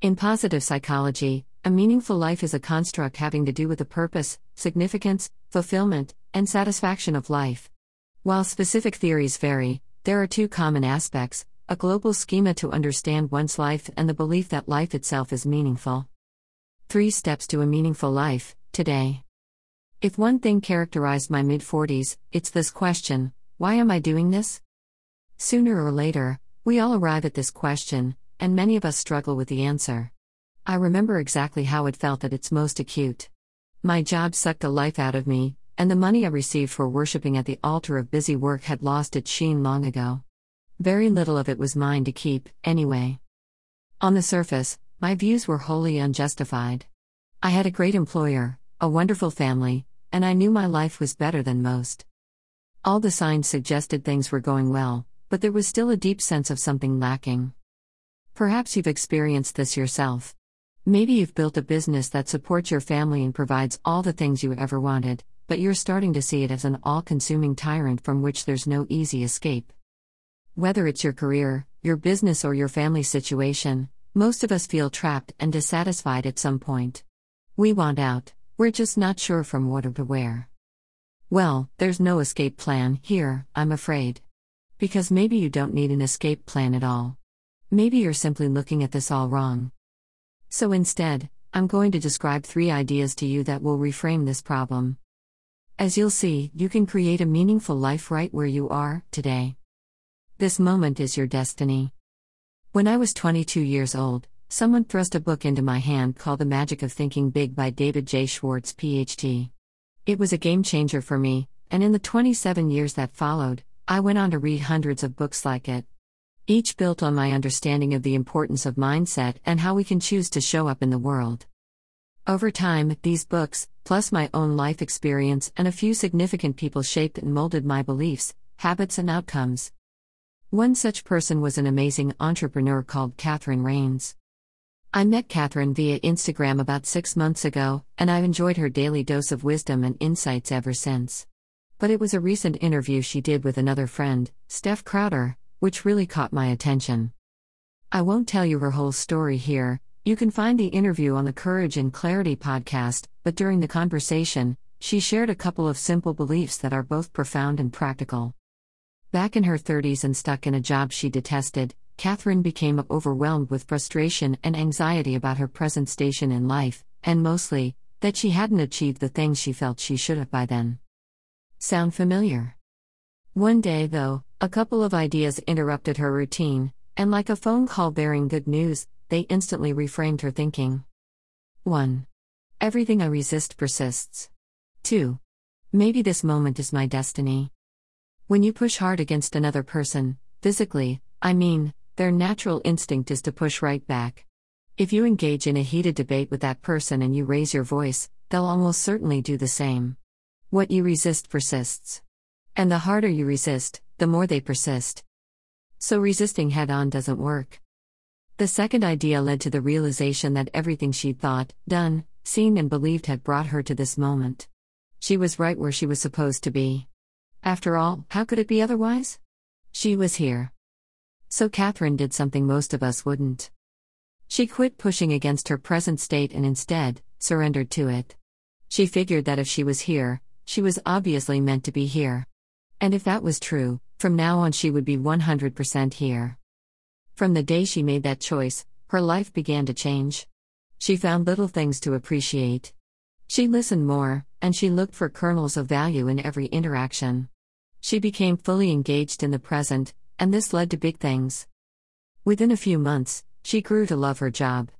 In positive psychology, a meaningful life is a construct having to do with the purpose, significance, fulfillment, and satisfaction of life. While specific theories vary, there are two common aspects a global schema to understand one's life and the belief that life itself is meaningful. Three steps to a meaningful life, today. If one thing characterized my mid 40s, it's this question why am I doing this? Sooner or later, we all arrive at this question, and many of us struggle with the answer. I remember exactly how it felt at its most acute. My job sucked the life out of me, and the money I received for worshipping at the altar of busy work had lost its sheen long ago. Very little of it was mine to keep, anyway. On the surface, my views were wholly unjustified. I had a great employer, a wonderful family, and I knew my life was better than most. All the signs suggested things were going well, but there was still a deep sense of something lacking. Perhaps you've experienced this yourself. Maybe you've built a business that supports your family and provides all the things you ever wanted, but you're starting to see it as an all consuming tyrant from which there's no easy escape. Whether it's your career, your business, or your family situation, most of us feel trapped and dissatisfied at some point. We want out, we're just not sure from what or to where. Well, there's no escape plan here, I'm afraid. Because maybe you don't need an escape plan at all. Maybe you're simply looking at this all wrong. So instead, I'm going to describe three ideas to you that will reframe this problem. As you'll see, you can create a meaningful life right where you are, today. This moment is your destiny. When I was 22 years old, someone thrust a book into my hand called The Magic of Thinking Big by David J. Schwartz, PhD. It was a game changer for me, and in the 27 years that followed, I went on to read hundreds of books like it each built on my understanding of the importance of mindset and how we can choose to show up in the world. Over time, these books, plus my own life experience and a few significant people shaped and molded my beliefs, habits, and outcomes. One such person was an amazing entrepreneur called Catherine Rains. I met Catherine via Instagram about six months ago, and I've enjoyed her daily dose of wisdom and insights ever since. But it was a recent interview she did with another friend, Steph Crowder, which really caught my attention. I won't tell you her whole story here, you can find the interview on the Courage and Clarity podcast, but during the conversation, she shared a couple of simple beliefs that are both profound and practical. Back in her 30s and stuck in a job she detested, Catherine became overwhelmed with frustration and anxiety about her present station in life, and mostly, that she hadn't achieved the things she felt she should have by then. Sound familiar? One day, though, a couple of ideas interrupted her routine, and like a phone call bearing good news, they instantly reframed her thinking. 1. Everything I resist persists. 2. Maybe this moment is my destiny. When you push hard against another person, physically, I mean, their natural instinct is to push right back. If you engage in a heated debate with that person and you raise your voice, they'll almost certainly do the same. What you resist persists. And the harder you resist, the more they persist. So resisting head on doesn't work. The second idea led to the realization that everything she'd thought, done, seen, and believed had brought her to this moment. She was right where she was supposed to be. After all, how could it be otherwise? She was here. So Catherine did something most of us wouldn't. She quit pushing against her present state and instead, surrendered to it. She figured that if she was here, she was obviously meant to be here. And if that was true, from now on she would be 100% here. From the day she made that choice, her life began to change. She found little things to appreciate. She listened more, and she looked for kernels of value in every interaction. She became fully engaged in the present, and this led to big things. Within a few months, she grew to love her job.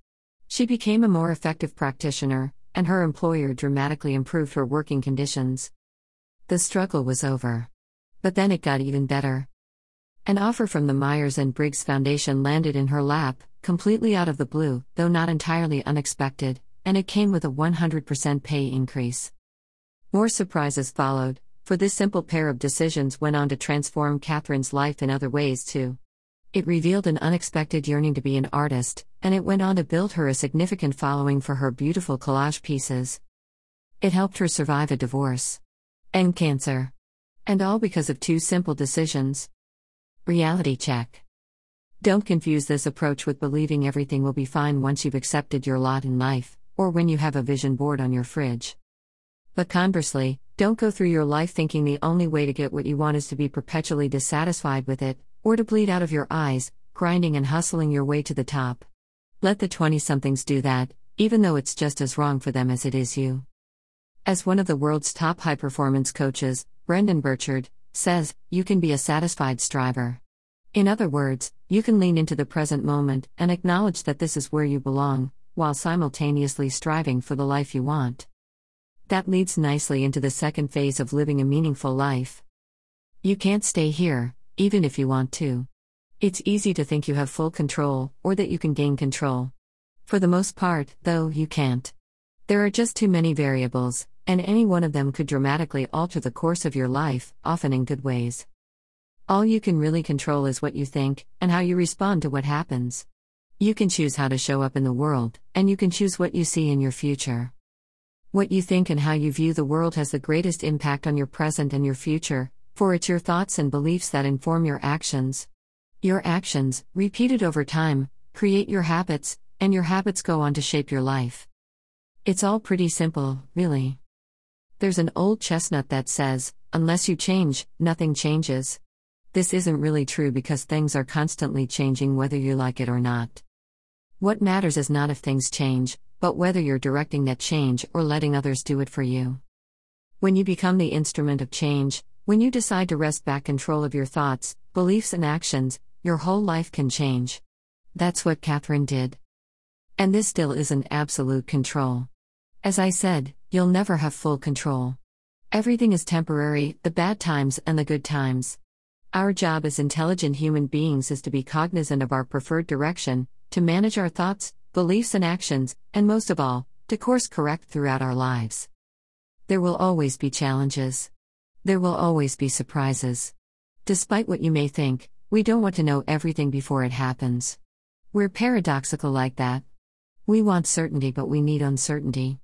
She became a more effective practitioner, and her employer dramatically improved her working conditions. The struggle was over. But then it got even better. An offer from the Myers and Briggs Foundation landed in her lap, completely out of the blue, though not entirely unexpected, and it came with a 100% pay increase. More surprises followed, for this simple pair of decisions went on to transform Catherine's life in other ways too. It revealed an unexpected yearning to be an artist, and it went on to build her a significant following for her beautiful collage pieces. It helped her survive a divorce and cancer. And all because of two simple decisions. Reality check. Don't confuse this approach with believing everything will be fine once you've accepted your lot in life, or when you have a vision board on your fridge. But conversely, don't go through your life thinking the only way to get what you want is to be perpetually dissatisfied with it, or to bleed out of your eyes, grinding and hustling your way to the top. Let the 20 somethings do that, even though it's just as wrong for them as it is you. As one of the world's top high performance coaches, Brendon Burchard, says, you can be a satisfied striver. In other words, you can lean into the present moment and acknowledge that this is where you belong, while simultaneously striving for the life you want. That leads nicely into the second phase of living a meaningful life. You can't stay here, even if you want to. It's easy to think you have full control, or that you can gain control. For the most part, though, you can't. There are just too many variables, and any one of them could dramatically alter the course of your life, often in good ways. All you can really control is what you think, and how you respond to what happens. You can choose how to show up in the world, and you can choose what you see in your future. What you think and how you view the world has the greatest impact on your present and your future, for it's your thoughts and beliefs that inform your actions. Your actions, repeated over time, create your habits, and your habits go on to shape your life. It's all pretty simple, really. There's an old chestnut that says, unless you change, nothing changes. This isn't really true because things are constantly changing whether you like it or not. What matters is not if things change, but whether you're directing that change or letting others do it for you. When you become the instrument of change, when you decide to wrest back control of your thoughts, beliefs, and actions, your whole life can change. That's what Catherine did. And this still isn't absolute control. As I said, you'll never have full control. Everything is temporary, the bad times and the good times. Our job as intelligent human beings is to be cognizant of our preferred direction, to manage our thoughts, beliefs, and actions, and most of all, to course correct throughout our lives. There will always be challenges. There will always be surprises. Despite what you may think, we don't want to know everything before it happens. We're paradoxical like that. We want certainty, but we need uncertainty.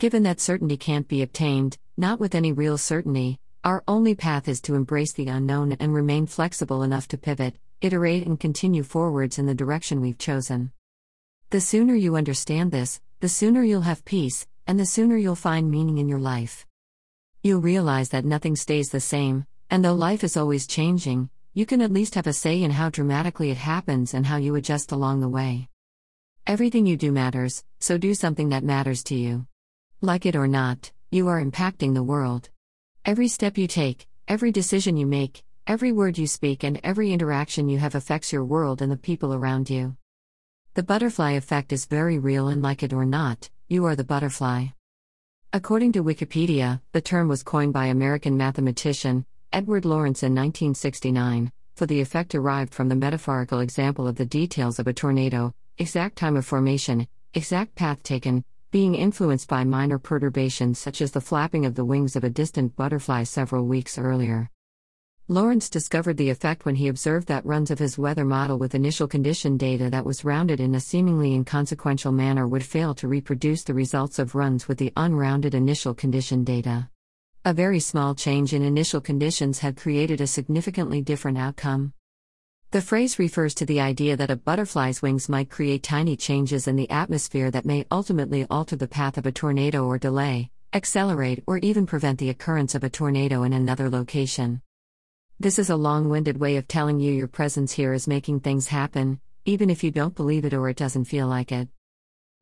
Given that certainty can't be obtained, not with any real certainty, our only path is to embrace the unknown and remain flexible enough to pivot, iterate, and continue forwards in the direction we've chosen. The sooner you understand this, the sooner you'll have peace, and the sooner you'll find meaning in your life. You'll realize that nothing stays the same, and though life is always changing, you can at least have a say in how dramatically it happens and how you adjust along the way. Everything you do matters, so do something that matters to you. Like it or not, you are impacting the world. Every step you take, every decision you make, every word you speak, and every interaction you have affects your world and the people around you. The butterfly effect is very real, and like it or not, you are the butterfly. According to Wikipedia, the term was coined by American mathematician Edward Lorenz in 1969, for the effect derived from the metaphorical example of the details of a tornado, exact time of formation, exact path taken, being influenced by minor perturbations such as the flapping of the wings of a distant butterfly several weeks earlier. Lorenz discovered the effect when he observed that runs of his weather model with initial condition data that was rounded in a seemingly inconsequential manner would fail to reproduce the results of runs with the unrounded initial condition data. A very small change in initial conditions had created a significantly different outcome. The phrase refers to the idea that a butterfly's wings might create tiny changes in the atmosphere that may ultimately alter the path of a tornado or delay, accelerate, or even prevent the occurrence of a tornado in another location. This is a long winded way of telling you your presence here is making things happen, even if you don't believe it or it doesn't feel like it.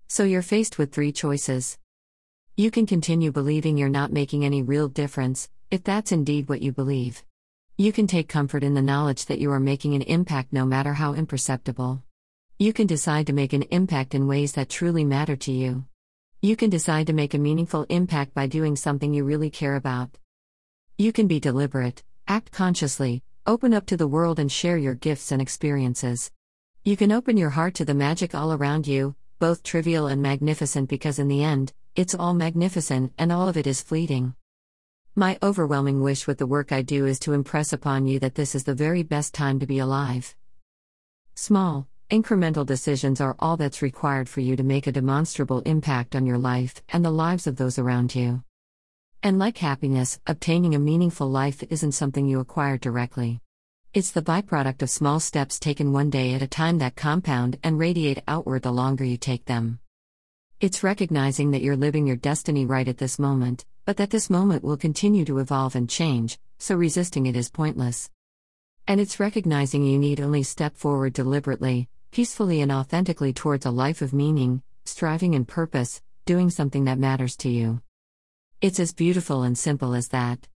So you're faced with three choices. You can continue believing you're not making any real difference, if that's indeed what you believe. You can take comfort in the knowledge that you are making an impact no matter how imperceptible. You can decide to make an impact in ways that truly matter to you. You can decide to make a meaningful impact by doing something you really care about. You can be deliberate, Act consciously, open up to the world and share your gifts and experiences. You can open your heart to the magic all around you, both trivial and magnificent, because in the end, it's all magnificent and all of it is fleeting. My overwhelming wish with the work I do is to impress upon you that this is the very best time to be alive. Small, incremental decisions are all that's required for you to make a demonstrable impact on your life and the lives of those around you. And like happiness, obtaining a meaningful life isn't something you acquire directly. It's the byproduct of small steps taken one day at a time that compound and radiate outward the longer you take them. It's recognizing that you're living your destiny right at this moment, but that this moment will continue to evolve and change, so resisting it is pointless. And it's recognizing you need only step forward deliberately, peacefully, and authentically towards a life of meaning, striving and purpose, doing something that matters to you. It's as beautiful and simple as that.